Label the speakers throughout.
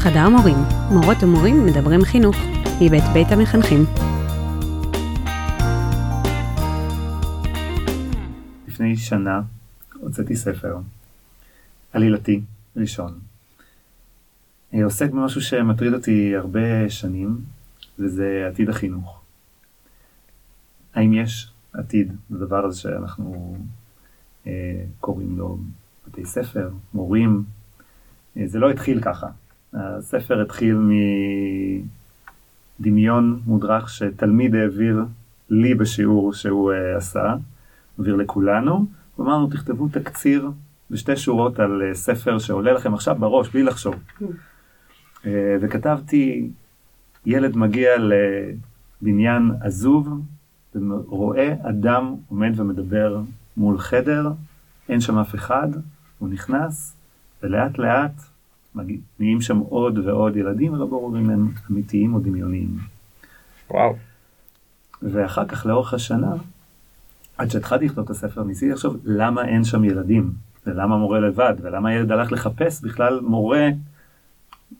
Speaker 1: חדר מורים, מורות ומורים מדברים חינוך, מבית בית המחנכים.
Speaker 2: לפני שנה הוצאתי ספר עלילתי ראשון. אה, עוסק במשהו שמטריד אותי הרבה שנים, וזה עתיד החינוך. האם יש עתיד לדבר הזה שאנחנו אה, קוראים לו בתי ספר, מורים? אה, זה לא התחיל ככה. הספר התחיל מדמיון מודרך שתלמיד העביר לי בשיעור שהוא אה, עשה, העביר לכולנו, ואמרנו תכתבו תקציר בשתי שורות על אה, ספר שעולה לכם עכשיו בראש בלי לחשוב. אה, וכתבתי, ילד מגיע לבניין עזוב ורואה אדם עומד ומדבר מול חדר, אין שם אף אחד, הוא נכנס, ולאט לאט נהיים שם עוד ועוד ילדים, ולא ברור אם הם אמיתיים או דמיוניים.
Speaker 3: וואו.
Speaker 2: ואחר כך לאורך השנה, עד שהתחלתי לכתוב את הספר, ניסיתי לחשוב למה אין שם ילדים, ולמה מורה לבד, ולמה הילד הלך לחפש בכלל מורה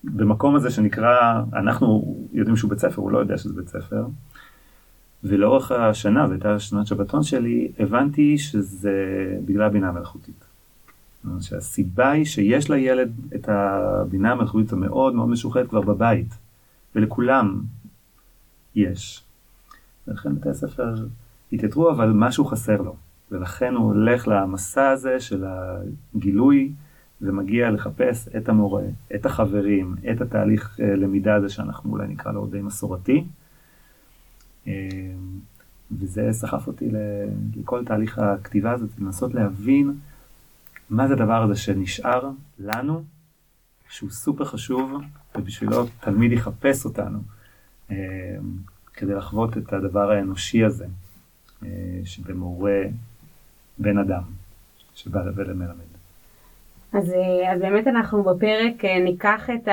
Speaker 2: במקום הזה שנקרא, אנחנו יודעים שהוא בית ספר, הוא לא יודע שזה בית ספר. ולאורך השנה, זו הייתה שנת שבתון שלי, הבנתי שזה בגלל הבינה המלאכותית. שהסיבה היא שיש לילד את הבינה המלאכותית המאוד מאוד משוחדת כבר בבית, ולכולם יש. ולכן בתי הספר התייתרו, אבל משהו חסר לו. ולכן הוא הולך למסע הזה של הגילוי, ומגיע לחפש את המורה, את החברים, את התהליך אה, למידה הזה שאנחנו אולי נקרא לו די מסורתי. אה, וזה סחף אותי לכל תהליך הכתיבה הזאת, לנסות להבין מה זה הדבר הזה שנשאר לנו, שהוא סופר חשוב, ובשבילו תלמיד יחפש אותנו, אה, כדי לחוות את הדבר האנושי הזה, אה, שבמורה בן אדם, שבא ולמלמד.
Speaker 4: אז, אה, אז באמת אנחנו בפרק ניקח את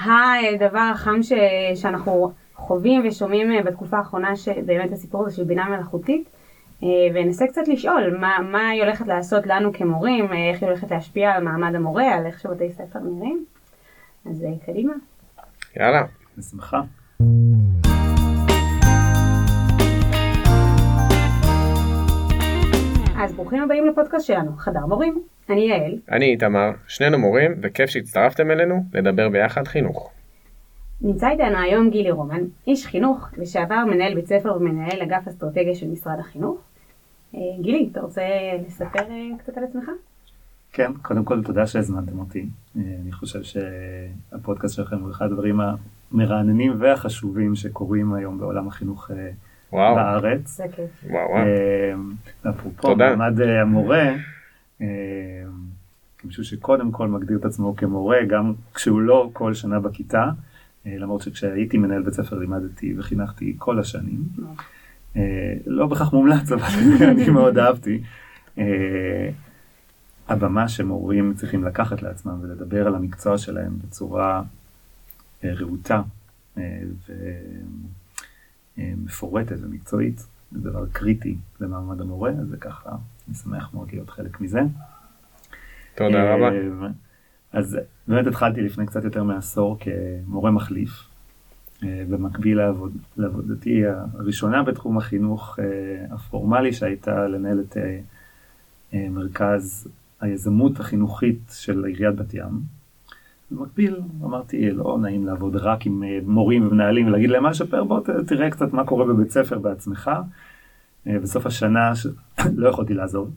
Speaker 4: הדבר החם ש, שאנחנו חווים ושומעים בתקופה האחרונה, שבאמת הסיפור הזה של בינה מלאכותית, אה, וננסה קצת לשאול מה, מה היא הולכת לעשות לנו כמורים, אה, איך היא הולכת להשפיע על מעמד המורה, על איך שבתי ספר נראים. אז אה, קדימה.
Speaker 3: יאללה.
Speaker 2: בשמחה.
Speaker 4: אז ברוכים הבאים לפודקאסט שלנו, חדר מורים. אני יעל.
Speaker 3: אני איתמר, שנינו מורים, וכיף שהצטרפתם אלינו לדבר ביחד חינוך.
Speaker 4: נמצא איתנו היום גילי רומן, איש חינוך, לשעבר מנהל בית ספר ומנהל אגף אסטרטגיה של משרד החינוך. אה, גילי, אתה רוצה לספר אה, קצת על עצמך?
Speaker 2: כן, קודם כל תודה שהזמנתם אותי. אה, אני חושב שהפודקאסט שלכם הוא אחד הדברים המרעננים והחשובים שקורים היום בעולם החינוך וואו. בארץ.
Speaker 4: זה כיף.
Speaker 3: וואו וואו.
Speaker 2: אפרופו מעמד המורה, כמישהו שקודם כל מגדיר את עצמו כמורה, גם כשהוא לא כל שנה בכיתה. אה, למרות שכשהייתי מנהל בית ספר לימדתי וחינכתי כל השנים. אה, לא בהכרח מומלץ, אבל אני מאוד אהבתי. אה, הבמה שמורים צריכים לקחת לעצמם ולדבר על המקצוע שלהם בצורה רהוטה ומפורטת ומקצועית, זה דבר קריטי למעמד המורה, אז זה ככה, אני שמח מאוד להיות חלק מזה.
Speaker 3: תודה רבה.
Speaker 2: אז באמת התחלתי לפני קצת יותר מעשור כמורה מחליף. אה, במקביל לעבוד, לעבודתי הראשונה בתחום החינוך אה, הפורמלי שהייתה לנהל את אה, מרכז היזמות החינוכית של עיריית בת ים. במקביל אמרתי לא נעים לעבוד רק עם מורים ומנהלים ולהגיד להם מה לשפר בוא תראה קצת מה קורה בבית ספר בעצמך. בסוף השנה לא יכולתי לעזוב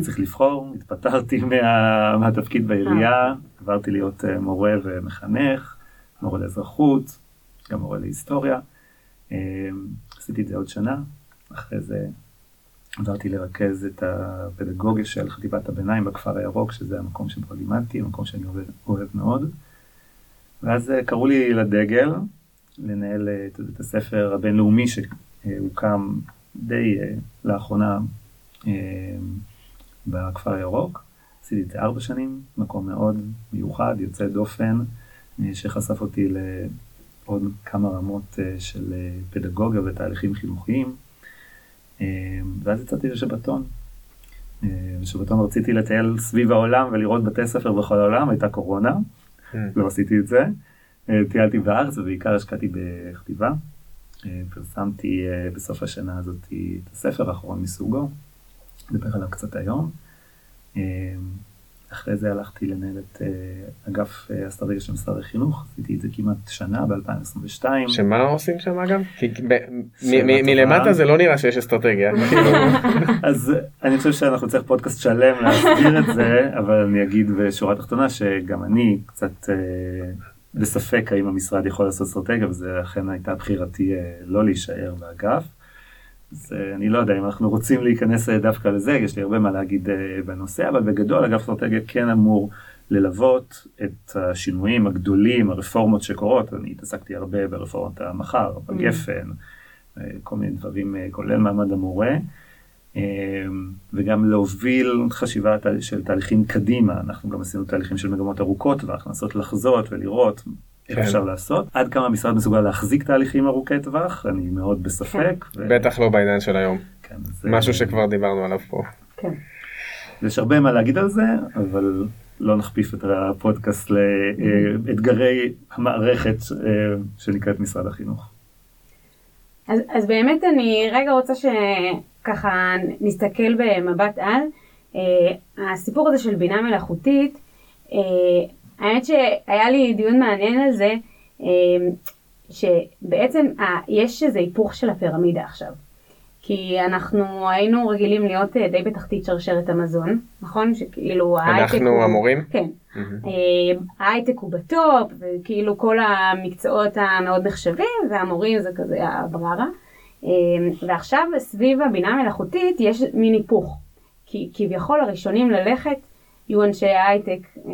Speaker 2: צריך לבחור, התפטרתי מה, מהתפקיד בעירייה, עברתי להיות אה, מורה ומחנך, מורה לאזרחות, גם מורה להיסטוריה. אה, עשיתי את זה עוד שנה, אחרי זה עברתי לרכז את הפדגוגיה של חטיבת הביניים בכפר הירוק, שזה המקום שבו לימדתי, המקום שאני אוהב, אוהב מאוד. ואז אה, קראו לי לדגל, לנהל את בית הספר הבינלאומי שהוקם די לאחרונה בכפר הירוק. עשיתי את זה ארבע שנים, מקום מאוד מיוחד, יוצא דופן, אה, שחשף אותי לעוד כמה רמות אה, של אה, פדגוגיה ותהליכים חינוכיים. ואז יצאתי לשבתון. בשבתון רציתי לטייל סביב העולם ולראות בתי ספר בכל העולם, הייתה קורונה. לא עשיתי את זה. אה, טיילתי בארץ ובעיקר השקעתי בכתיבה. אה, פרסמתי אה, בסוף השנה הזאת את הספר האחרון מסוגו, נדבר עליו קצת היום. אה, אחרי זה הלכתי לנהל את אה, אגף אה, אסטרטגיה של משרד החינוך, עשיתי את זה כמעט שנה ב-2022.
Speaker 3: שמה עושים שם אגב? כי. מלמטה זה לא נראה שיש אסטרטגיה. כאילו,
Speaker 2: אז אני חושב שאנחנו צריך פודקאסט שלם להסביר את זה, אבל אני אגיד בשורה התחתונה שגם אני קצת בספק האם המשרד יכול לעשות אסטרטגיה, וזה אכן הייתה בחירתי לא להישאר באגף. אז אה, אני לא יודע אם אנחנו רוצים להיכנס אה, דווקא לזה, יש לי הרבה מה להגיד אה, בנושא, אבל בגדול אגף אסטרטגיה כן אמור ללוות את השינויים הגדולים, הרפורמות שקורות, אני התעסקתי הרבה ברפורמת המחר, בגפן, אה, כל מיני דברים, כולל מעמד המורה. וגם להוביל חשיבה של תהליכים קדימה, אנחנו גם עשינו תהליכים של מגמות ארוכות טווח, לנסות לחזות ולראות
Speaker 3: כן.
Speaker 2: אפשר לעשות, עד כמה המשרד מסוגל להחזיק תהליכים ארוכי טווח, אני מאוד בספק. ו-
Speaker 3: בטח לא בעידן של היום.
Speaker 2: כן,
Speaker 3: משהו
Speaker 2: אה,
Speaker 3: שכבר דיברנו עליו פה.
Speaker 4: כן.
Speaker 2: יש הרבה מה להגיד על זה, אבל לא נכפיף את הפודקאסט לאתגרי המערכת אה, שנקראת משרד החינוך.
Speaker 4: אז, אז באמת אני רגע רוצה שככה נסתכל במבט על. אה, הסיפור הזה של בינה מלאכותית, האמת שהיה לי דיון מעניין על זה, אה, שבעצם יש איזה היפוך של הפירמידה עכשיו. כי אנחנו היינו רגילים להיות אה, די בתחתית שרשרת המזון, נכון? שכאילו ההייטק
Speaker 3: אנחנו
Speaker 4: הוא...
Speaker 3: המורים?
Speaker 4: כן. אה, ההייטק הוא בטופ, וכאילו כל המקצועות המאוד נחשבים, והמורים זה כזה הבררה. אה, ועכשיו סביב הבינה המלאכותית יש מין היפוך. כי כביכול הראשונים ללכת יהיו אנשי ההייטק, אה,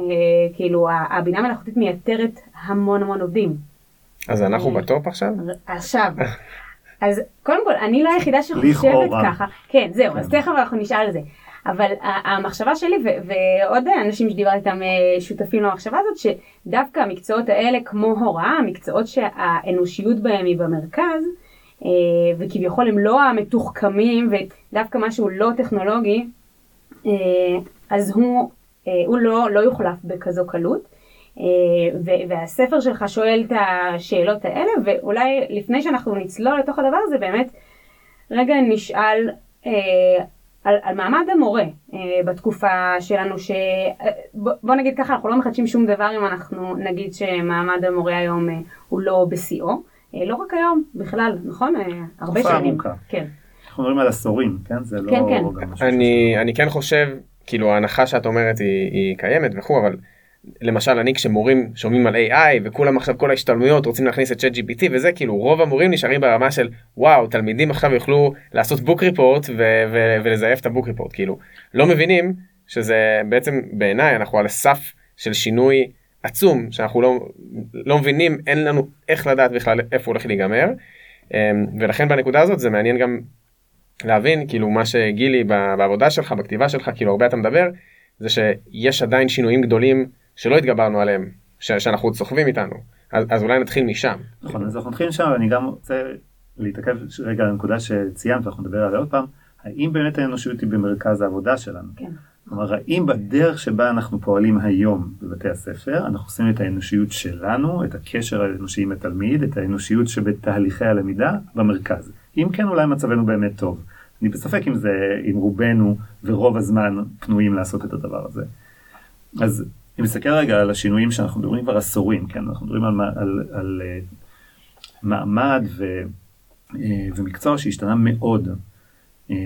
Speaker 4: כאילו הבינה המלאכותית מייתרת המון המון עובדים.
Speaker 3: אז אנחנו
Speaker 4: אה,
Speaker 3: בטופ עכשיו?
Speaker 4: עכשיו, אז קודם כל, אני לא היחידה שחושבת. ככה. כן, זהו, אז
Speaker 2: כן.
Speaker 4: תכף אנחנו נשאל על זה. אבל המחשבה שלי, ועוד אנשים שדיברתי איתם אה, שותפים למחשבה הזאת, שדווקא המקצועות האלה, כמו הוראה, המקצועות שהאנושיות בהם היא במרכז, וכביכול הם לא המתוחכמים, ודווקא משהו לא טכנולוגי, אז הוא, הוא לא, לא יוחלף בכזו קלות. אה, והספר שלך שואל את השאלות האלה, ואולי לפני שאנחנו נצלול לתוך הדבר הזה, באמת, רגע נשאל אה, על, על מעמד המורה אה, בתקופה שלנו, ש... אה, בוא, בוא נגיד ככה, אנחנו לא מחדשים שום דבר אם אנחנו נגיד שמעמד המורה היום אה, הוא לא בשיאו. אה, לא רק היום, בכלל, נכון? אה, הרבה
Speaker 2: תקופה
Speaker 4: שנים.
Speaker 2: ארוכה.
Speaker 4: כן.
Speaker 2: אנחנו מדברים על עשורים, כן? זה לא
Speaker 4: כן, כן.
Speaker 3: אני אני כן חושב כאילו ההנחה שאת אומרת היא, היא קיימת וכו' אבל למשל אני כשמורים שומעים על AI וכולם עכשיו כל ההשתלמויות רוצים להכניס את צ'אט GPT וזה כאילו רוב המורים נשארים ברמה של וואו תלמידים עכשיו יוכלו לעשות בוק ריפורט ו- ו- ולזייף את הבוק ריפורט כאילו. לא מבינים שזה בעצם בעיניי אנחנו על הסף של שינוי עצום שאנחנו לא לא מבינים אין לנו איך לדעת בכלל איפה הולך להיגמר. אמ, ולכן בנקודה הזאת זה מעניין גם להבין כאילו מה שגילי ב- בעבודה שלך בכתיבה שלך כאילו הרבה אתה מדבר זה שיש עדיין שינויים גדולים שלא התגברנו עליהם ש- שאנחנו סוחבים איתנו אז, אז אולי נתחיל משם.
Speaker 2: נכון, אז אנחנו נתחיל שם, ואני גם רוצה להתעכב רגע על הנקודה שציינת, ואנחנו נדבר עליה עוד פעם, האם באמת האנושיות היא במרכז העבודה שלנו?
Speaker 4: כן.
Speaker 2: כלומר, האם בדרך שבה אנחנו פועלים היום בבתי הספר, אנחנו עושים את האנושיות שלנו, את הקשר האנושי עם התלמיד, את האנושיות שבתהליכי הלמידה, במרכז. אם כן, אולי מצבנו באמת טוב. אני בספק אם זה, אם רובנו ורוב הזמן פנויים לעשות את הדבר הזה. אז אם נסתכל רגע על השינויים שאנחנו מדברים כבר עשורים, כן, אנחנו מדברים על, על, על, על אה, מעמד ו, אה, ומקצוע שהשתנה מאוד אה,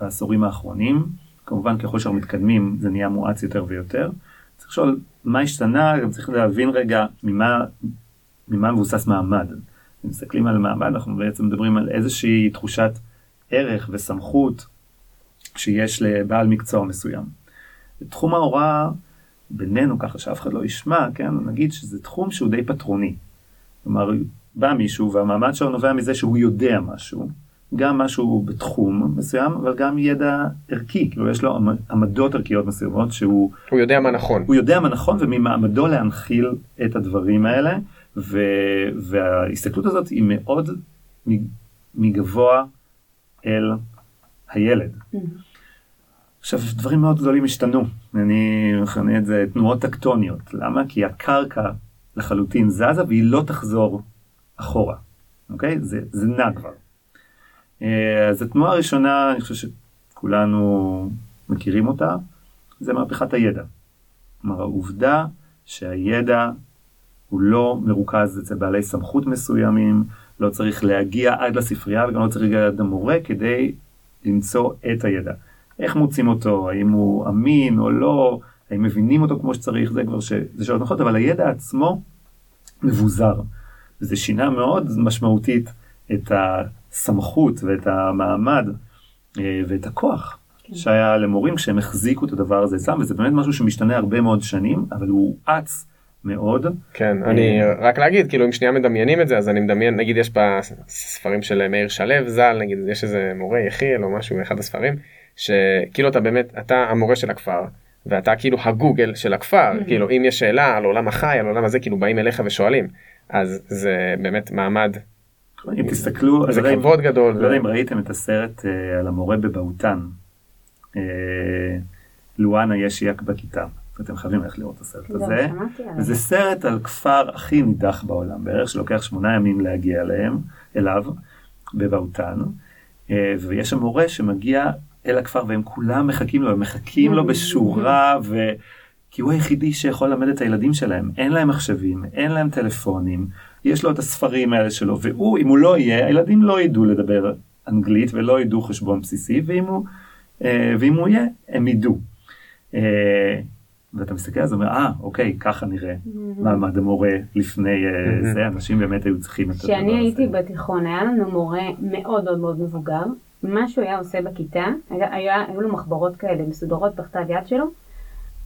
Speaker 2: בעשורים האחרונים. כמובן ככל שאנחנו מתקדמים זה נהיה מואץ יותר ויותר. צריך לשאול מה השתנה, גם צריך להבין רגע ממה, ממה מבוסס מעמד. מסתכלים על מעמד אנחנו בעצם מדברים על איזושהי תחושת ערך וסמכות שיש לבעל מקצוע מסוים. תחום ההוראה בינינו ככה שאף אחד לא ישמע, כן, נגיד שזה תחום שהוא די פטרוני. כלומר, בא מישהו והמעמד שלו נובע מזה שהוא יודע משהו, גם משהו בתחום מסוים, אבל גם ידע ערכי, כאילו יש לו עמ- עמדות ערכיות מסוימות שהוא
Speaker 3: הוא יודע מה נכון.
Speaker 2: הוא יודע מה נכון וממעמדו להנחיל את הדברים האלה, ו, וההסתכלות הזאת היא מאוד מגבוה אל הילד. עכשיו דברים מאוד גדולים השתנו, אני מכנה את זה תנועות טקטוניות, למה? כי הקרקע לחלוטין זזה והיא לא תחזור אחורה, אוקיי? זה, זה נע כבר. אה, אז התנועה הראשונה, אני חושב שכולנו מכירים אותה, זה מהפכת הידע. כלומר העובדה שהידע הוא לא מרוכז אצל בעלי סמכות מסוימים, לא צריך להגיע עד לספרייה וגם לא צריך להגיע עד המורה כדי למצוא את הידע. איך מוצאים אותו, האם הוא אמין או לא, האם מבינים אותו כמו שצריך, זה כבר ש... זה שאלות נכונות, אבל הידע עצמו מבוזר. וזה שינה מאוד משמעותית את הסמכות ואת המעמד אה, ואת הכוח כן. שהיה למורים כשהם החזיקו את הדבר הזה אצלם, וזה באמת משהו שמשתנה הרבה מאוד שנים, אבל הוא אץ מאוד.
Speaker 3: כן, אני רק להגיד, כאילו אם שנייה מדמיינים את זה, אז אני מדמיין, נגיד יש בספרים של מאיר שלו ז"ל, נגיד יש איזה מורה יחיאל או משהו מאחד הספרים, שכאילו אתה באמת, אתה המורה של הכפר, ואתה כאילו הגוגל של הכפר. כאילו אם יש שאלה על עולם החי, על עולם הזה, כאילו באים אליך ושואלים, אז זה באמת מעמד.
Speaker 2: אם תסתכלו,
Speaker 3: זה כבוד גדול.
Speaker 2: לא יודע אם ראיתם את הסרט uh, על המורה בבהוטן, uh, לואנה יש יק בכיתה. אתם חייבים ללכת לראות את הסרט הזה. זה סרט על כפר הכי נידח בעולם בערך, שלוקח שמונה ימים להגיע אליהם, אליו, בבהוטן, אה, ויש שם מורה שמגיע אל הכפר והם כולם מחכים לו, הם מחכים לו בשורה, ו... כי הוא היחידי שיכול ללמד את הילדים שלהם. אין להם מחשבים, אין להם טלפונים, יש לו את הספרים האלה שלו, והוא, אם הוא לא יהיה, הילדים לא ידעו לדבר אנגלית ולא ידעו חשבון בסיסי, ואם הוא, אה, ואם הוא יהיה, הם ידעו. אה, ואתה מסתכל על זה ואומר, אה, אוקיי, ככה נראה. מעמד המורה לפני זה, אנשים באמת היו צריכים את הדבר הזה.
Speaker 4: כשאני הייתי בתיכון, היה לנו מורה מאוד מאוד מאוד מבוגר, מה שהוא היה עושה בכיתה, היו לו מחברות כאלה מסודרות בכתב יד שלו,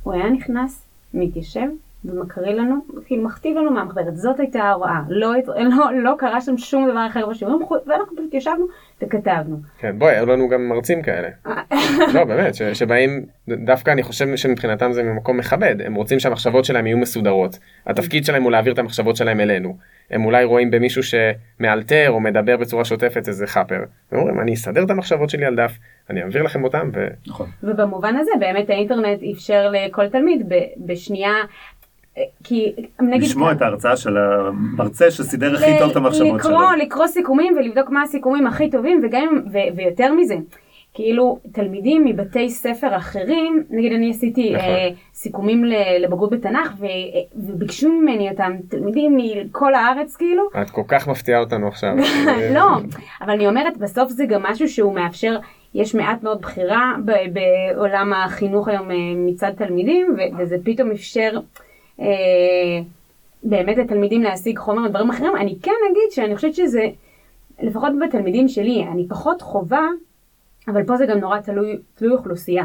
Speaker 4: הוא היה נכנס, מתיישב ומקריא לנו, כאילו מכתיב לנו מהמחברת, זאת הייתה ההוראה, לא, לא, לא קרה שם שום דבר אחר בשיעורים, ואנחנו פשוט ישבנו וכתבנו.
Speaker 3: כן, בואי, היו לנו גם מרצים כאלה. לא, באמת, ש, שבאים, דווקא אני חושב שמבחינתם זה ממקום מכבד, הם רוצים שהמחשבות שלהם יהיו מסודרות. התפקיד שלהם הוא להעביר את המחשבות שלהם אלינו. הם אולי רואים במישהו שמאלתר או מדבר בצורה שוטפת איזה חאפר. הם אומרים, אני אסדר את המחשבות שלי על דף, אני אעביר לכם אותם ו...
Speaker 2: נכון.
Speaker 4: ובמובן הזה באמת האינטרנט אפשר לכל תלמיד בשנייה כי
Speaker 2: נגיד... לשמוע את ההרצאה של המרצה שסידר הכי טוב את המחשבות
Speaker 4: שלו. לקרוא, לקרוא סיכומים ולבדוק מה הסיכומים הכי טובים וגם, ו, ויותר מזה. כאילו תלמידים מבתי ספר אחרים, נגיד אני עשיתי נכון. אה, סיכומים לבגרות בתנ"ך ו, וביקשו ממני אותם תלמידים מכל הארץ כאילו.
Speaker 3: את כל כך מפתיעה אותנו עכשיו.
Speaker 4: לא, אבל אני אומרת בסוף זה גם משהו שהוא מאפשר, יש מעט מאוד בחירה בעולם החינוך היום אה, מצד תלמידים וזה פתאום אפשר. אה, באמת לתלמידים להשיג חומר ודברים אחרים, אני כן אגיד שאני חושבת שזה, לפחות בתלמידים שלי, אני פחות חובה, אבל פה זה גם נורא תלוי, תלוי אוכלוסייה.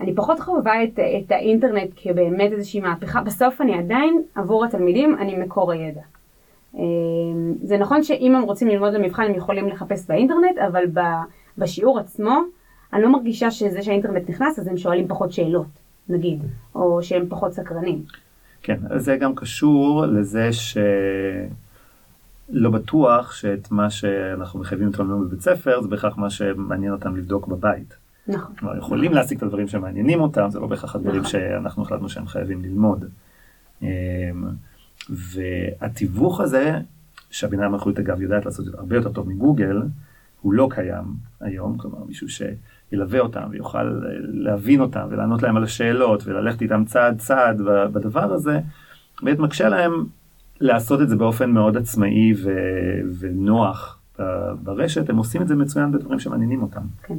Speaker 4: אני פחות חובה את, את האינטרנט כבאמת איזושהי מהפכה, בסוף אני עדיין, עבור התלמידים, אני מקור הידע. אה, זה נכון שאם הם רוצים ללמוד למבחן הם יכולים לחפש באינטרנט, אבל בשיעור עצמו, אני לא מרגישה שזה שהאינטרנט נכנס אז הם שואלים פחות שאלות, נגיד, או שהם פחות סקרנים.
Speaker 2: כן, זה גם קשור לזה שלא בטוח שאת מה שאנחנו מחייבים אותם ללמוד בבית ספר זה בהכרח מה שמעניין אותם לבדוק בבית.
Speaker 4: נכון.
Speaker 2: כלומר, יכולים להשיג את הדברים שמעניינים אותם, זה לא בהכרח הדברים נכון. שאנחנו החלטנו שהם חייבים ללמוד. אמ, והתיווך הזה, שהבינה המלאכותית אגב יודעת לעשות הרבה יותר טוב מגוגל, הוא לא קיים היום, כלומר מישהו ש... ילווה אותם ויוכל להבין אותם ולענות להם על השאלות וללכת איתם צעד צעד בדבר הזה, באמת מקשה להם לעשות את זה באופן מאוד עצמאי ו- ונוח ברשת, הם עושים את זה מצוין בדברים שמעניינים אותם.
Speaker 4: כן.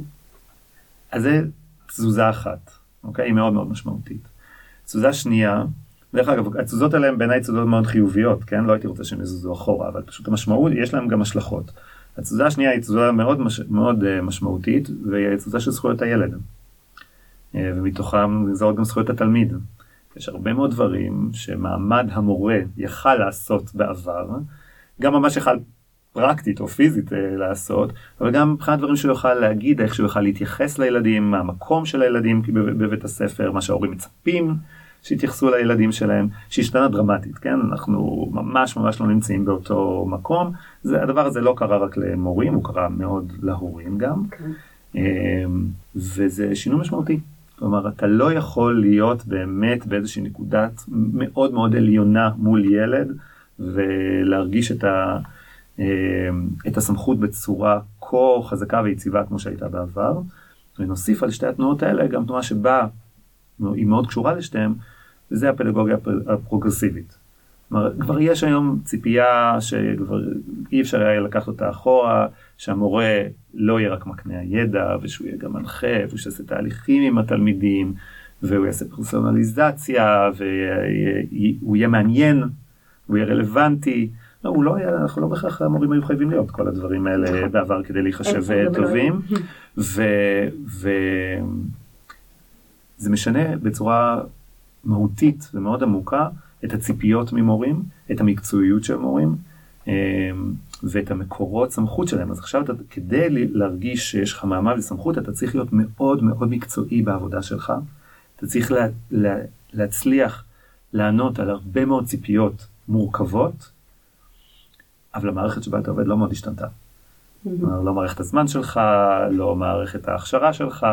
Speaker 2: אז זה תזוזה אחת, אוקיי? היא מאוד מאוד משמעותית. תזוזה שנייה, דרך אגב, התזוזות האלה הן בעיניי תזוזות מאוד חיוביות, כן? לא הייתי רוצה שהם יזוזו אחורה, אבל פשוט המשמעות, יש להם גם השלכות. התזוזה השנייה היא תזוזה מאוד, מש, מאוד uh, משמעותית, והיא תזוזה של זכויות הילד. Uh, ומתוכם נגזרות גם זכויות התלמיד. יש הרבה מאוד דברים שמעמד המורה יכל לעשות בעבר, גם ממש יכל פרקטית או פיזית uh, לעשות, אבל גם מבחינת דברים שהוא יוכל להגיד, איך שהוא יוכל להתייחס לילדים, מה המקום של הילדים בבית הספר, מה שההורים מצפים שהתייחסו לילדים שלהם, שהשתנה דרמטית, כן? אנחנו ממש ממש לא נמצאים באותו מקום. זה, הדבר הזה לא קרה רק למורים, הוא קרה מאוד להורים גם. Okay. אוקיי. אמ, וזה שינוי משמעותי. כלומר, אתה לא יכול להיות באמת באיזושהי נקודת מאוד מאוד עליונה מול ילד ולהרגיש את, ה, אה, את הסמכות בצורה כה חזקה ויציבה כמו שהייתה בעבר. ונוסיף על שתי התנועות האלה גם תנועה שבה היא מאוד קשורה לשתיהן, וזה הפדגוגיה הפרוגרסיבית. כלומר, כבר יש היום ציפייה שכבר אי אפשר היה לקחת אותה אחורה, שהמורה לא יהיה רק מקנה הידע, ושהוא יהיה גם מנחה, ושהוא יעשה תהליכים עם התלמידים, והוא יעשה פרסונליזציה, והוא יהיה מעניין, והוא יהיה רלוונטי. לא, הוא לא היה, אנחנו לא בהכרח המורים היו חייבים להיות כל הדברים האלה נכון. בעבר כדי להיחשב טובים. וזה משנה בצורה מהותית ומאוד עמוקה את הציפיות ממורים, את המקצועיות של מורים אמ, ואת המקורות סמכות שלהם. אז עכשיו אתה, כדי להרגיש שיש לך מעמד וסמכות, אתה צריך להיות מאוד מאוד מקצועי בעבודה שלך. אתה צריך לה, לה, להצליח לענות על הרבה מאוד ציפיות מורכבות, אבל המערכת שבה אתה עובד לא מאוד השתנתה. כלומר, לא מערכת הזמן שלך, לא מערכת ההכשרה שלך,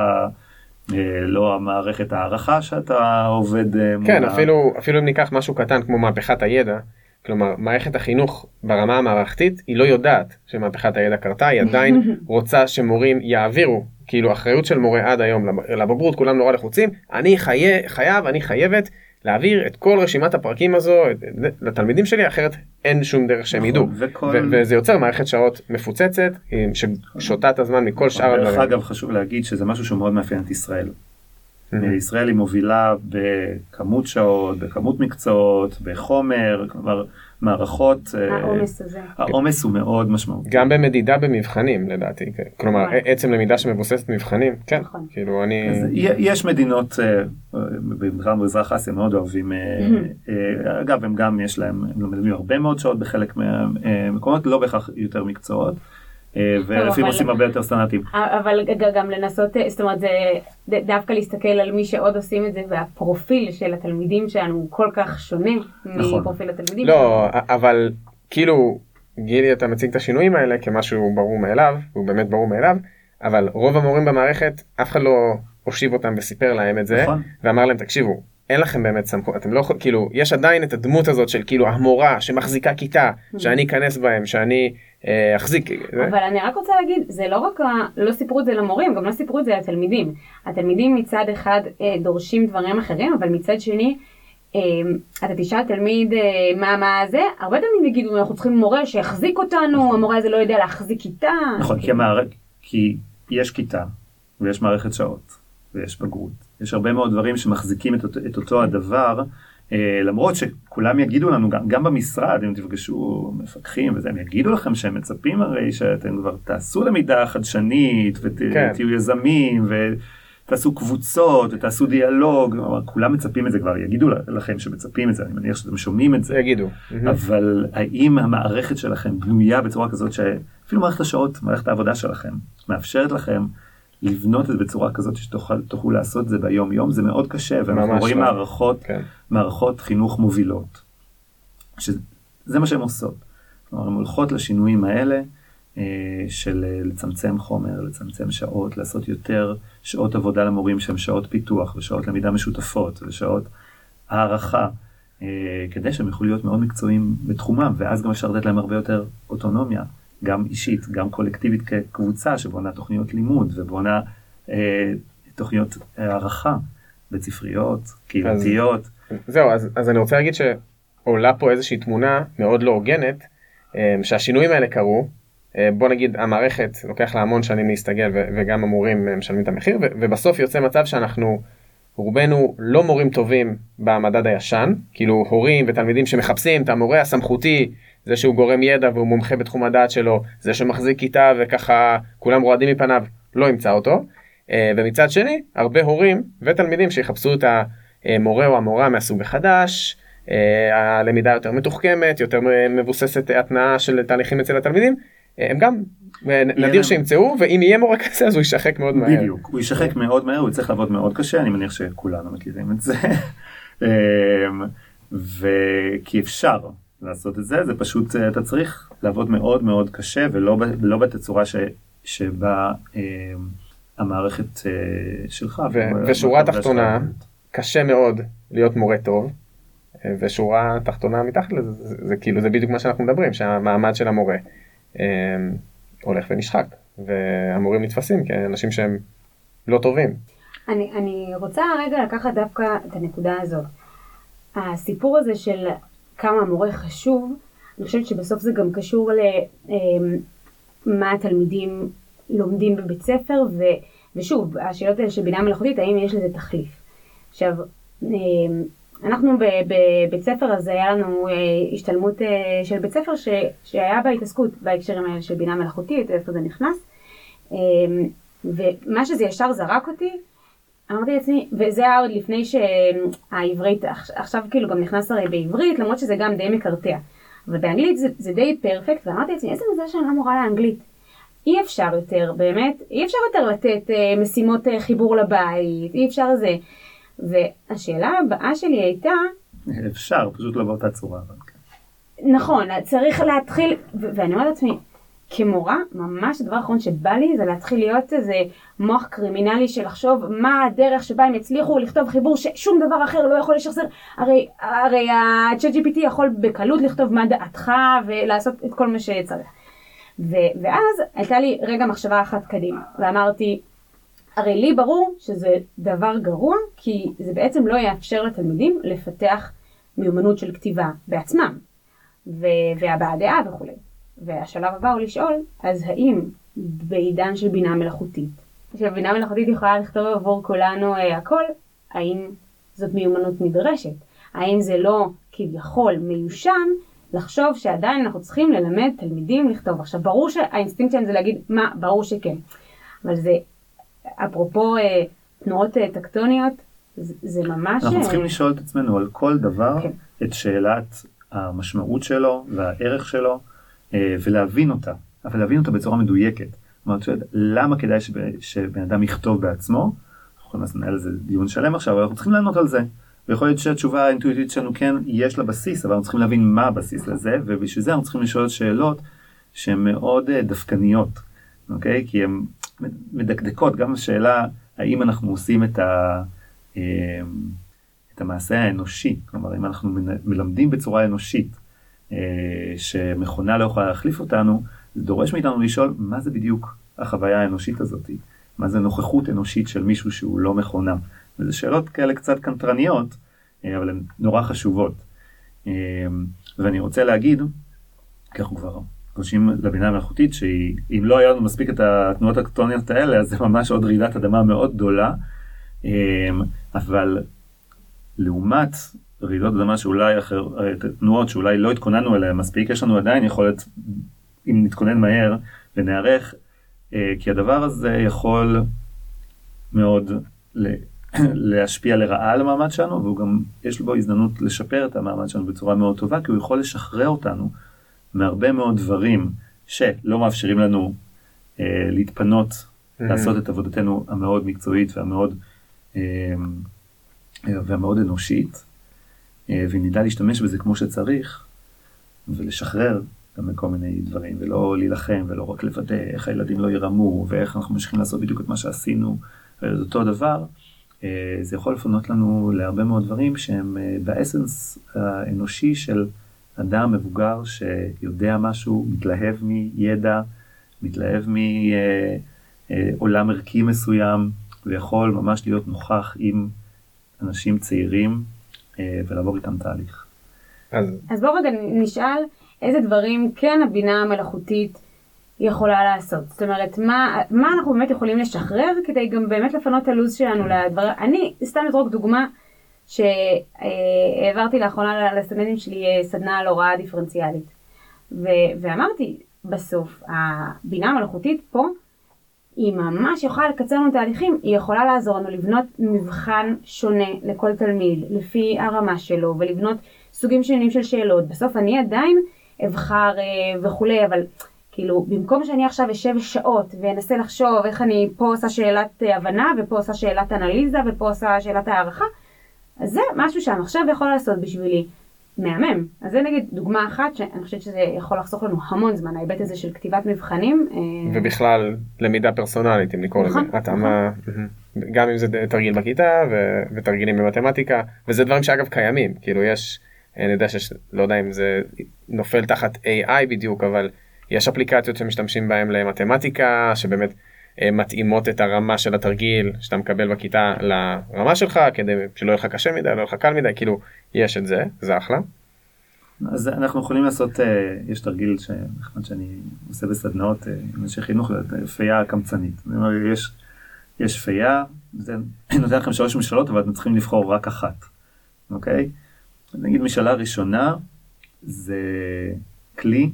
Speaker 2: לא המערכת הערכה שאתה עובד אה,
Speaker 3: מולה. כן, אפילו, אפילו אם ניקח משהו קטן כמו מהפכת הידע, כלומר, מערכת החינוך ברמה המערכתית, היא לא יודעת שמהפכת הידע קרתה, היא עדיין רוצה שמורים יעבירו, כאילו אחריות של מורה עד היום לבגרות, כולם נורא לחוצים, אני חי... חייב, אני חייבת להעביר את כל רשימת הפרקים הזו לתלמידים שלי אחרת אין שום דרך שהם נכון, ידעו וכל... וזה יוצר מערכת שעות מפוצצת ששותה את הזמן מכל שאר
Speaker 2: הדברים. דרך אגב חשוב להגיד שזה משהו שהוא מאוד מאפיין את ישראל. ישראל היא מובילה בכמות שעות, בכמות מקצועות, בחומר, כלומר מערכות,
Speaker 4: אה, העומס הזה.
Speaker 2: העומס הוא מאוד משמעותי.
Speaker 3: גם במדידה במבחנים לדעתי. כלומר נכון. עצם למידה שמבוססת מבחנים, כן, נכון. כאילו אני...
Speaker 2: יש מדינות, אה, בכלל במזרח אסיה מאוד אוהבים, אה, אגב הם גם יש להם, הם לומדים הרבה מאוד שעות בחלק מהמקומות, לא בהכרח יותר מקצועות. אה, ולפעמים עושים הרבה יותר סטנדרטים.
Speaker 4: אבל גם לנסות, זאת אומרת, זה דווקא להסתכל על מי שעוד עושים את זה, והפרופיל של התלמידים שלנו הוא כל כך שונה נכון. מפרופיל התלמידים.
Speaker 3: לא, אבל כאילו, גילי אתה מציג את השינויים האלה כמשהו ברור מאליו, הוא באמת ברור מאליו, אבל רוב המורים במערכת, אף אחד לא הושיב אותם וסיפר להם את זה, נכון. ואמר להם, תקשיבו, אין לכם באמת סמכות, אתם לא יכולים, כאילו, יש עדיין את הדמות הזאת של כאילו המורה שמחזיקה כיתה, mm. שאני אכנס בהם, שאני אה, אחזיק.
Speaker 4: אבל אני רק רוצה להגיד, זה לא רק, לא סיפרו את זה למורים, גם לא סיפרו את זה לתלמידים. התלמידים מצד אחד אה, דורשים דברים אחרים, אבל מצד שני, אה, אתה תשאל תלמיד מה מה זה, הרבה תלמידים יגידו, אנחנו צריכים מורה שיחזיק אותנו, המורה הזה לא יודע להחזיק כיתה.
Speaker 2: נכון, כי, יש כיתה, ויש מערכת שעות, ויש בגרות. יש הרבה מאוד דברים שמחזיקים את אותו, את אותו הדבר. אה, למרות שכולם יגידו לנו, גם, גם במשרד, אם תפגשו מפקחים וזה, הם יגידו לכם שהם מצפים הרי שאתם כבר תעשו למידה חדשנית ותהיו כן. יזמים ותעשו קבוצות ותעשו דיאלוג, כולם מצפים את זה כבר, יגידו לכם שמצפים את זה, אני מניח שאתם שומעים את זה.
Speaker 3: יגידו.
Speaker 2: אבל האם המערכת שלכם בנויה בצורה כזאת שאפילו מערכת השעות, מערכת העבודה שלכם, מאפשרת לכם לבנות את זה בצורה כזאת שתוכלו לעשות את זה ביום יום זה מאוד קשה ואנחנו רואים לא. מערכות כן. מערכות חינוך מובילות. שזה מה שהן עושות. כלומר הן הולכות לשינויים האלה אה, של אה, לצמצם חומר, לצמצם שעות, לעשות יותר שעות עבודה למורים שהן שעות פיתוח ושעות למידה משותפות ושעות הערכה. אה, כדי שהם יוכלו להיות מאוד מקצועיים בתחומם ואז גם אפשר לתת להם הרבה יותר אוטונומיה. גם אישית, גם קולקטיבית כקבוצה שבונה תוכניות לימוד ובונה אה, תוכניות הערכה בית ספריות, קהילתיות.
Speaker 3: אז, זהו, אז, אז אני רוצה להגיד שעולה פה איזושהי תמונה מאוד לא הוגנת, אה, שהשינויים האלה קרו, אה, בוא נגיד המערכת לוקח לה המון שנים להסתגל וגם המורים אה, משלמים את המחיר ובסוף יוצא מצב שאנחנו רובנו לא מורים טובים במדד הישן כאילו הורים ותלמידים שמחפשים את המורה הסמכותי זה שהוא גורם ידע והוא מומחה בתחום הדעת שלו, זה שמחזיק כיתה וככה כולם רועדים מפניו, לא ימצא אותו. אה, ומצד שני, הרבה הורים ותלמידים שיחפשו את המורה או המורה מהסוג החדש, אה, הלמידה יותר מתוחכמת, יותר מבוססת התנאה של תהליכים אצל התלמידים, הם גם נדיר שימצאו ואם יהיה מורה כזה אז הוא יישחק מאוד מהר.
Speaker 2: בדיוק, הוא יישחק מאוד מהר, הוא יצטרך לעבוד מאוד קשה, אני מניח שכולנו מכירים את זה. וכי אפשר, לעשות את זה, זה פשוט, אה, אתה צריך לעבוד מאוד מאוד קשה ולא לא בתצורה ש, שבה אה, המערכת אה, שלך.
Speaker 3: ו- ושורה תחתונה, קשה מאוד להיות מורה טוב, אה, ושורה תחתונה מתחת לזה, זה, זה, זה כאילו זה בדיוק מה שאנחנו מדברים, שהמעמד של המורה אה, הולך ונשחק, והמורים נתפסים כאנשים שהם לא טובים.
Speaker 4: אני, אני רוצה רגע לקחת דווקא את הנקודה הזאת. הסיפור הזה של כמה המורה חשוב, אני חושבת שבסוף זה גם קשור למה אמ, התלמידים לומדים בבית ספר, ו, ושוב, השאלות האלה של בינה מלאכותית, האם יש לזה תחליף. עכשיו, אמ, אנחנו בבית ספר הזה, היה לנו אה, השתלמות אה, של בית ספר ש, שהיה בה התעסקות בהקשרים האלה של בינה מלאכותית, איפה זה נכנס, אמ, ומה שזה ישר זרק אותי, אמרתי לעצמי, וזה היה עוד לפני שהעברית, עכשיו כאילו גם נכנס הרי בעברית, למרות שזה גם די מקרטע. אבל באנגלית זה, זה די פרפקט, ואמרתי לעצמי, איזה מזל שאני לא מורה לאנגלית. אי אפשר יותר, באמת, אי אפשר יותר לתת אה, משימות אה, חיבור לבית, אי אפשר זה. והשאלה הבאה שלי הייתה...
Speaker 2: אפשר, פשוט לא באותה צורה. כן.
Speaker 4: נכון, צריך להתחיל, ואני אומרת לעצמי, כמורה, ממש הדבר האחרון שבא לי זה להתחיל להיות איזה מוח קרימינלי של לחשוב מה הדרך שבה הם יצליחו לכתוב חיבור ששום דבר אחר לא יכול לשחזר. הרי, הרי ה-chat GPT יכול בקלות לכתוב מה דעתך ולעשות את כל מה שצריך. ו- ואז הייתה לי רגע מחשבה אחת קדימה, ואמרתי, הרי לי ברור שזה דבר גרוע, כי זה בעצם לא יאפשר לתלמידים לפתח מיומנות של כתיבה בעצמם, והבעת דעה וכולי. והשלב הבא הוא לשאול, אז האם בעידן של בינה מלאכותית, שבינה מלאכותית יכולה לכתוב עבור כולנו אה, הכל, האם זאת מיומנות נדרשת? האם זה לא כביכול מיושן לחשוב שעדיין אנחנו צריכים ללמד תלמידים לכתוב? עכשיו ברור שהאינסטינקט שלהם זה להגיד מה, ברור שכן, אבל זה אפרופו אה, תנועות אה, טקטוניות, זה, זה ממש...
Speaker 2: אנחנו צריכים לשאול את עצמנו על כל דבר כן. את שאלת המשמעות שלו והערך שלו. אה, ולהבין אותה, אבל להבין אותה בצורה מדויקת. זאת אומרת, למה כדאי שבן אדם יכתוב בעצמו? אנחנו יכולים לנהל על זה דיון שלם עכשיו, אבל אנחנו צריכים לענות על זה. ויכול להיות שהתשובה האינטואיטית שלנו כן יש לה בסיס, אבל אנחנו צריכים להבין מה הבסיס לזה, ובשביל זה אנחנו צריכים לשאול שאלות שהן מאוד אה, דווקניות, אוקיי? כי הן מדקדקות, גם השאלה האם אנחנו עושים את, ה, אה, את המעשה האנושי, כלומר אם אנחנו מלמדים בצורה אנושית, אה, שמכונה לא יכולה להחליף אותנו, זה דורש מאיתנו לשאול מה זה בדיוק החוויה האנושית הזאת, מה זה נוכחות אנושית של מישהו שהוא לא מכונה. וזה שאלות כאלה קצת קנטרניות, אה, אבל הן נורא חשובות. אה, ואני רוצה להגיד, כי אנחנו כבר פוגשים לבינה המלאכותית, שאם לא היה לנו מספיק את התנועות הקטוניות האלה, אז זה ממש עוד רעידת אדמה מאוד גדולה. אבל לעומת רעידות אדמה שאולי אחר, תנועות שאולי לא התכוננו אליהן מספיק, יש לנו עדיין יכולת, אם נתכונן מהר ונערך, אה, כי הדבר הזה יכול מאוד להשפיע לרעה על המעמד שלנו, והוא גם, יש בו הזדמנות לשפר את המעמד שלנו בצורה מאוד טובה, כי הוא יכול לשחרר אותנו מהרבה מאוד דברים שלא מאפשרים לנו אה, להתפנות, mm-hmm. לעשות את עבודתנו המאוד מקצועית והמאוד, אה, והמאוד אנושית. אה, ונדע להשתמש בזה כמו שצריך, ולשחרר גם מכל מיני דברים, ולא להילחם, ולא רק לוודא איך הילדים לא ירמו, ואיך אנחנו ממשיכים לעשות בדיוק את מה שעשינו, ואת אותו דבר, אה, זה יכול לפנות לנו להרבה מאוד דברים שהם אה, באסנס האנושי של אדם מבוגר שיודע משהו, מתלהב מידע, מתלהב מעולם ערכי מסוים, ויכול ממש להיות נוכח עם אנשים צעירים אה, ולעבור איתם תהליך.
Speaker 4: אז, אז בואו רגע נשאל איזה דברים כן הבינה המלאכותית יכולה לעשות. זאת אומרת, מה, מה אנחנו באמת יכולים לשחרר כדי גם באמת לפנות את הלו"ז שלנו לדברים. אני סתם אזרוק דוגמה שהעברתי לאחרונה לסטודנטים שלי אה, סדנה על הוראה דיפרנציאלית. ו- ואמרתי, בסוף הבינה המלאכותית פה היא ממש יכולה לקצר לנו תהליכים, היא יכולה לעזור לנו לבנות מבחן שונה לכל תלמיד, לפי הרמה שלו, ולבנות סוגים שונים של שאלות. בסוף אני עדיין אבחר אה, וכולי, אבל כאילו, במקום שאני עכשיו אשב שעות ואנסה לחשוב איך אני פה עושה שאלת אה, הבנה, ופה עושה שאלת אנליזה, ופה עושה שאלת הערכה, אז זה משהו שהמחשב יכול לעשות בשבילי. מהמם. אז זה נגיד דוגמה אחת שאני חושבת שזה יכול לחסוך לנו המון זמן, ההיבט הזה של כתיבת מבחנים. אה,
Speaker 3: ובכלל למידה פרסונלית אם לזה
Speaker 4: נכון,
Speaker 3: התאמה מהמם. גם אם זה תרגיל בכיתה ו- ותרגילים במתמטיקה וזה דברים שאגב קיימים כאילו יש אני יודע שיש לא יודע אם זה נופל תחת AI בדיוק אבל יש אפליקציות שמשתמשים בהם למתמטיקה שבאמת מתאימות את הרמה של התרגיל שאתה מקבל בכיתה לרמה שלך כדי שלא יהיה לך קשה מדי לא יהיה לך קל מדי כאילו יש את זה זה אחלה.
Speaker 2: אז אנחנו יכולים לעשות, אה, יש תרגיל שנחמד שאני עושה בסדנאות אה, אנשי חינוך, אה, פייה קמצנית. יש, יש פייה, זה נותן לכם שלוש משאלות, אבל אתם צריכים לבחור רק אחת, אוקיי? נגיד משאלה ראשונה, זה כלי אה,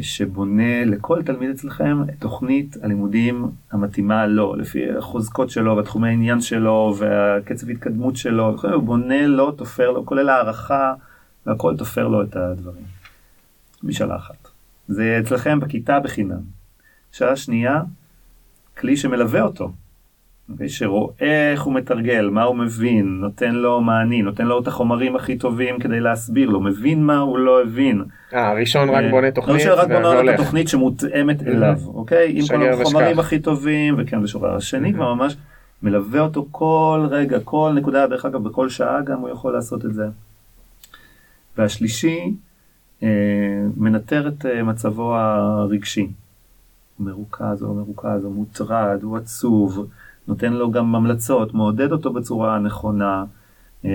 Speaker 2: שבונה לכל תלמיד אצלכם את תוכנית הלימודים המתאימה לו, לפי החוזקות שלו והתחומי העניין שלו והקצב התקדמות שלו, הוא בונה לו, תופר לו, כולל הערכה והכל תופר לו את הדברים. משאלה אחת. זה אצלכם בכיתה בחינם. שאלה שנייה, כלי שמלווה אותו? שרואה איך הוא מתרגל, מה הוא מבין, נותן לו מענים, נותן לו את החומרים הכי טובים כדי להסביר לו, מבין מה הוא לא הבין.
Speaker 3: אה, הראשון רק
Speaker 2: אה,
Speaker 3: בונה תוכנית
Speaker 2: לא שרק בונה לו את
Speaker 3: והולך.
Speaker 2: התוכנית שמותאמת אליו, אוקיי? עם כל החומרים. הכי טובים, וכן ושורה. השני כבר ממש מלווה אותו כל רגע, כל נקודה, דרך אגב, בכל שעה גם הוא יכול לעשות את זה. והשלישי, אה, מנטר את אה, מצבו הרגשי. הוא מרוכז או מרוכז, הוא מוטרד, הוא עצוב, נותן לו גם המלצות, מעודד אותו בצורה הנכונה. אה,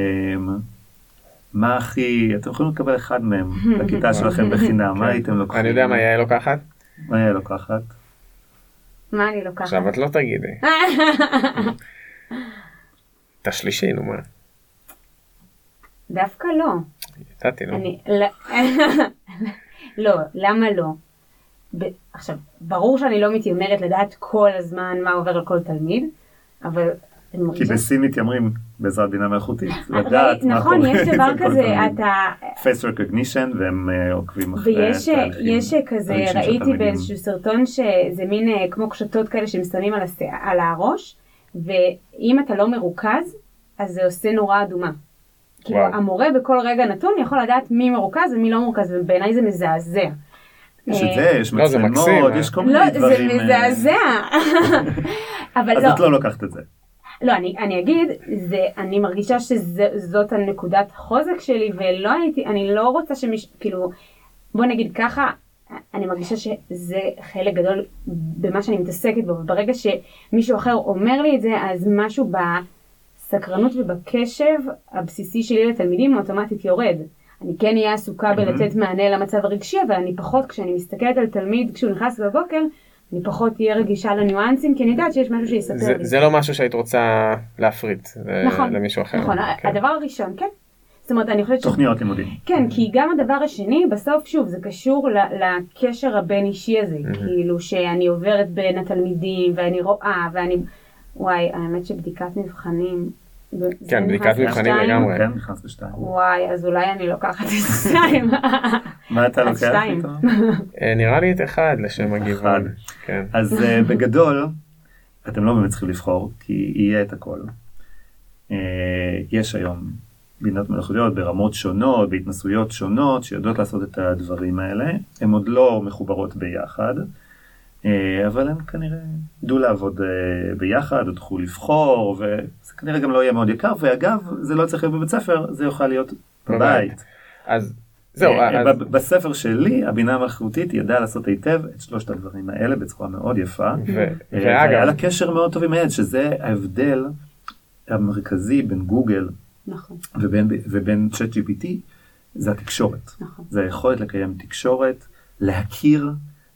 Speaker 2: מה הכי, אתם יכולים לקבל אחד מהם לכיתה שלכם בחינם, מה הייתם לוקחים?
Speaker 3: אני יודע מה יהיה לוקחת
Speaker 2: מה יהיה לוקחת?
Speaker 4: מה אני לוקחת?
Speaker 3: עכשיו את לא תגידי. את השלישי נו מה.
Speaker 4: דווקא לא.
Speaker 3: ידעתי נו.
Speaker 4: לא, לא, למה לא? ב, עכשיו, ברור שאני לא מתיימרת לדעת כל הזמן מה עובר על כל תלמיד, אבל
Speaker 2: כי. בסין מתיימרים בעזרת בינה מלאכותית, לדעת מה
Speaker 4: נכון,
Speaker 2: קורה
Speaker 4: יש דבר כזה. אתה...
Speaker 2: face recognition והם אה, עוקבים אחרי
Speaker 4: ויש
Speaker 2: תהליכים
Speaker 4: יש כזה,
Speaker 2: רגשיים של
Speaker 4: ראיתי. באיזשהו סרטון שזה מין אה, כמו קשתות כאלה על, השיער- על הראש, ואם אתה לא מרוכז, אז זה עושה נורה אדומה. כאילו. המורה בכל רגע נתון יכול לדעת מי מרוכז ומי לא מרוכז, ובעיניי זה מזעזע.
Speaker 2: יש את
Speaker 4: אה,
Speaker 2: זה, יש
Speaker 3: לא, זה
Speaker 2: מצלמות, יש כל
Speaker 4: לא,
Speaker 2: מיני
Speaker 4: זה
Speaker 2: דברים. אה,
Speaker 4: מזעזע. אבל
Speaker 2: אז
Speaker 4: לא,
Speaker 2: את לא לוקחת את זה.
Speaker 4: לא, אני, אני אגיד, זה, אני מרגישה שזאת הנקודת חוזק שלי, ולא הייתי, אני לא רוצה שמישהו, כאילו, בוא נגיד ככה, אני מרגישה שזה חלק גדול במה שאני מתעסקת בו, וברגע שמישהו אחר אומר לי את זה, אז משהו בסקרנות ובקשב הבסיסי שלי לתלמידים אוטומטית יורד. אני כן אהיה עסוקה בלתת מענה למצב הרגשי, אבל אני פחות, כשאני מסתכלת על תלמיד כשהוא נכנס בבוקר, אני פחות אהיה רגישה לניואנסים, כי אני יודעת שיש משהו שיספר
Speaker 3: זה-
Speaker 4: לי.
Speaker 3: זה לא משהו שהיית רוצה להפריט אה,
Speaker 4: נכון,
Speaker 3: למישהו אחר.
Speaker 4: נכון,
Speaker 3: כן.
Speaker 4: הדבר הראשון, כן. זאת אומרת, אני חושבת ש...
Speaker 2: תוכניות לימודים.
Speaker 4: כן, כי גם הדבר השני, בסוף, שוב, זה קשור לקשר הבין-אישי הזה. כאילו, שאני עוברת בין התלמידים, ואני רואה, ואני... וואי, האמת שבדיקת מבחנים...
Speaker 3: כן, בדיקת מבחנים
Speaker 4: לשתיים.
Speaker 3: לגמרי.
Speaker 2: כן, נכנס בשתיים.
Speaker 4: וואי, אז אולי אני לוקחת את שתיים.
Speaker 2: מה אתה לוקח. איתו?
Speaker 3: אה, נראה לי את אחד לשם הגיוון. כן.
Speaker 2: אז אה, בגדול, אתם לא באמת צריכים לבחור, כי יהיה את הכל. אה, יש היום בינות מלאכותיות ברמות שונות, בהתנסויות שונות, שיודעות לעשות את הדברים האלה. הן עוד לא מחוברות ביחד, אבל הן כנראה ידעו לעבוד אה, ביחד, תוכלו לבחור, וזה כנראה גם לא יהיה מאוד יקר, ואגב, זה לא צריך להיות בבית ספר, זה יוכל להיות
Speaker 3: בבית. אז זהו,
Speaker 2: אה,
Speaker 3: אז-
Speaker 2: בספר שלי, הבינה המלאכותית ידעה לעשות היטב את שלושת הדברים האלה בצורה מאוד יפה.
Speaker 3: ו-
Speaker 2: אה, והיה לה
Speaker 3: ואגב,
Speaker 2: קשר מאוד טוב עם הילד, שזה ההבדל המרכזי בין גוגל
Speaker 4: נכון,
Speaker 2: ובין, ובין צ'אט GPT, זה התקשורת.
Speaker 4: נכון.
Speaker 2: זה היכולת לקיים תקשורת, להכיר,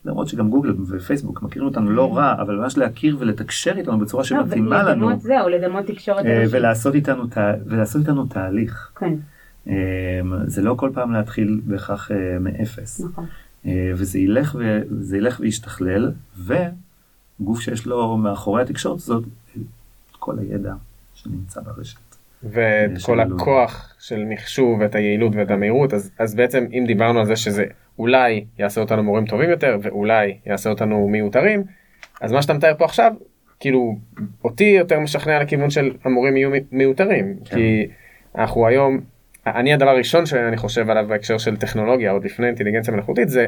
Speaker 2: למרות שגם גוגל ופייסבוק מכירים אותנו לא רע, אבל ממש להכיר ולתקשר איתנו בצורה
Speaker 4: לא,
Speaker 2: שמתאימה לנו,
Speaker 4: ולדמות זהו, לדמות תקשורת
Speaker 2: אה. ולעשות איתנו, ולעשות איתנו תהליך.
Speaker 4: כן,
Speaker 2: אה, זה לא כל פעם להתחיל בהכרח אה, מאפס.
Speaker 4: נכון.
Speaker 2: אה, וזה ילך, ו... זה ילך וישתכלל, וגוף שיש לו מאחורי התקשורת הזאת את כל הידע שנמצא ברשת.
Speaker 3: ואת כל הכוח של מחשוב ואת היעילות ואת המהירות אז אז בעצם אם דיברנו על זה שזה אולי יעשה אותנו מורים טובים יותר ואולי יעשה אותנו מיותרים אז מה שאתה מתאר פה עכשיו כאילו אותי יותר משכנע לכיוון של המורים יהיו מי- מיותרים
Speaker 2: כן.
Speaker 3: כי אנחנו היום אני הדבר הראשון שאני חושב עליו בהקשר של טכנולוגיה עוד לפני אינטליגנציה מלאכותית זה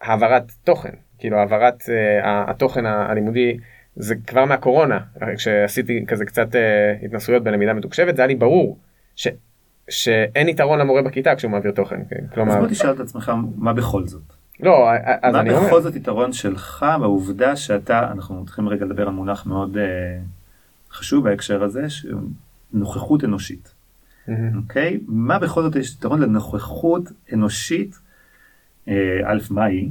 Speaker 3: העברת תוכן כאילו העברת uh, התוכן הלימודי זה כבר מהקורונה כשעשיתי כזה קצת uh, התנסויות בלמידה מתוקשבת זה היה לי ברור ש, שאין יתרון למורה בכיתה כשהוא מעביר תוכן. כן?
Speaker 2: כלומר... אז בוא תשאל את עצמך מה בכל זאת.
Speaker 3: לא, אז אני
Speaker 2: אומר...
Speaker 3: מה
Speaker 2: בכל זאת יתרון שלך בעובדה שאתה, אנחנו מתחילים רגע לדבר על מונח מאוד uh, חשוב בהקשר הזה, נוכחות אנושית. אוקיי? Mm-hmm. Okay? מה בכל זאת יש יתרון לנוכחות אנושית, אה, א', מה היא?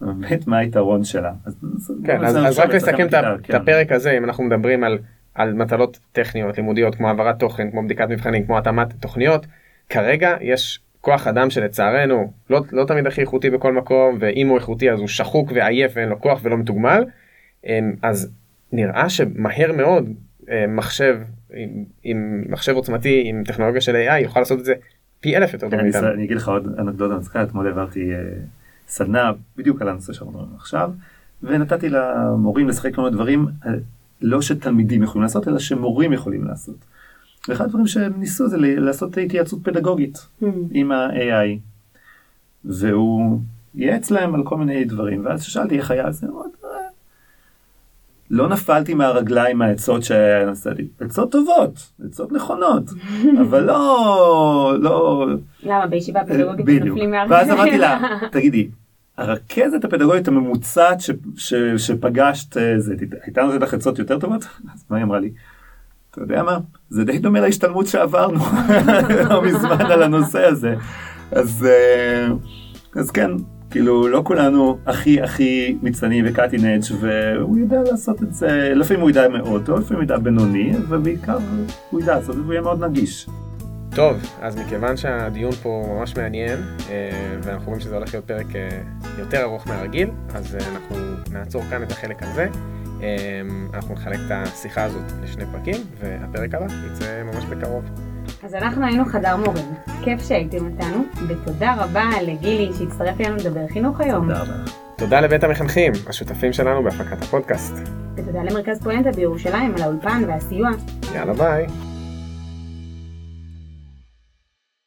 Speaker 2: באמת מה היתרון שלה.
Speaker 3: אז, כן, אז, אז רק לסכם את, כן. את הפרק הזה, אם אנחנו מדברים על, על מטלות טכניות, לימודיות, כמו העברת תוכן, כמו בדיקת מבחנים, כמו התאמת תוכניות, כרגע יש כוח אדם שלצערנו לא, לא תמיד הכי איכותי בכל מקום, ואם הוא איכותי אז הוא שחוק ועייף ואין לו כוח ולא מתוגמל, אמ, אז נראה שמהר מאוד אה, מחשב עם, עם מחשב עוצמתי עם טכנולוגיה של AI יוכל לעשות את זה פי אלף יותר טוב
Speaker 2: מאיתנו. אני אגיד לך עוד אנקדוטה מצחיקה אתמול העברתי uh, סדנה בדיוק על הנושא שאנחנו עכשיו ונתתי למורים לשחק כל מיני דברים uh, לא שתלמידים יכולים לעשות אלא שמורים יכולים לעשות. ואחד הדברים שהם ניסו זה לעשות התייעצות פדגוגית mm. עם ה-AI והוא ייעץ להם על כל מיני דברים ואז שאלתי איך היה זה מאוד לא נפלתי מהרגליים מהעצות שנשאתי, עצות טובות, עצות נכונות, אבל לא, לא...
Speaker 4: למה בישיבה פדגוגית נופלים מהרגליים?
Speaker 2: ואז אמרתי לה, תגידי, הרכזת הפדגוגית הממוצעת ש, ש, שפגשת, אה, זה, הייתה נותנת לך עצות יותר טובות? אז מה היא אמרה לי? אתה יודע מה? זה די דומה להשתלמות שעברנו לא מזמן על הנושא הזה. אז, אה, אז כן, כאילו לא כולנו הכי הכי מצטיינים וקאטינג והוא יודע לעשות את זה, לפעמים הוא ידע מאוד טוב, לפעמים הוא ידע בינוני, ובעיקר הוא ידע לעשות את זה והוא יהיה מאוד נגיש.
Speaker 3: טוב, אז מכיוון שהדיון פה ממש מעניין, אה, ואנחנו רואים שזה הולך להיות פרק אה, יותר ארוך מהרגיל, אז אה, אנחנו נעצור כאן את החלק הזה. אנחנו נחלק את השיחה הזאת לשני פרקים, והפרק הבא יצא ממש בקרוב.
Speaker 4: אז אנחנו היינו חדר מורים, כיף שהייתם איתנו, ותודה רבה לגילי שהצטרף אלינו לדבר חינוך היום.
Speaker 2: תודה רבה.
Speaker 3: תודה לבית המחנכים, השותפים שלנו בהפקת הפודקאסט.
Speaker 4: ותודה למרכז פואנטה בירושלים על האולפן והסיוע.
Speaker 3: יאללה ביי.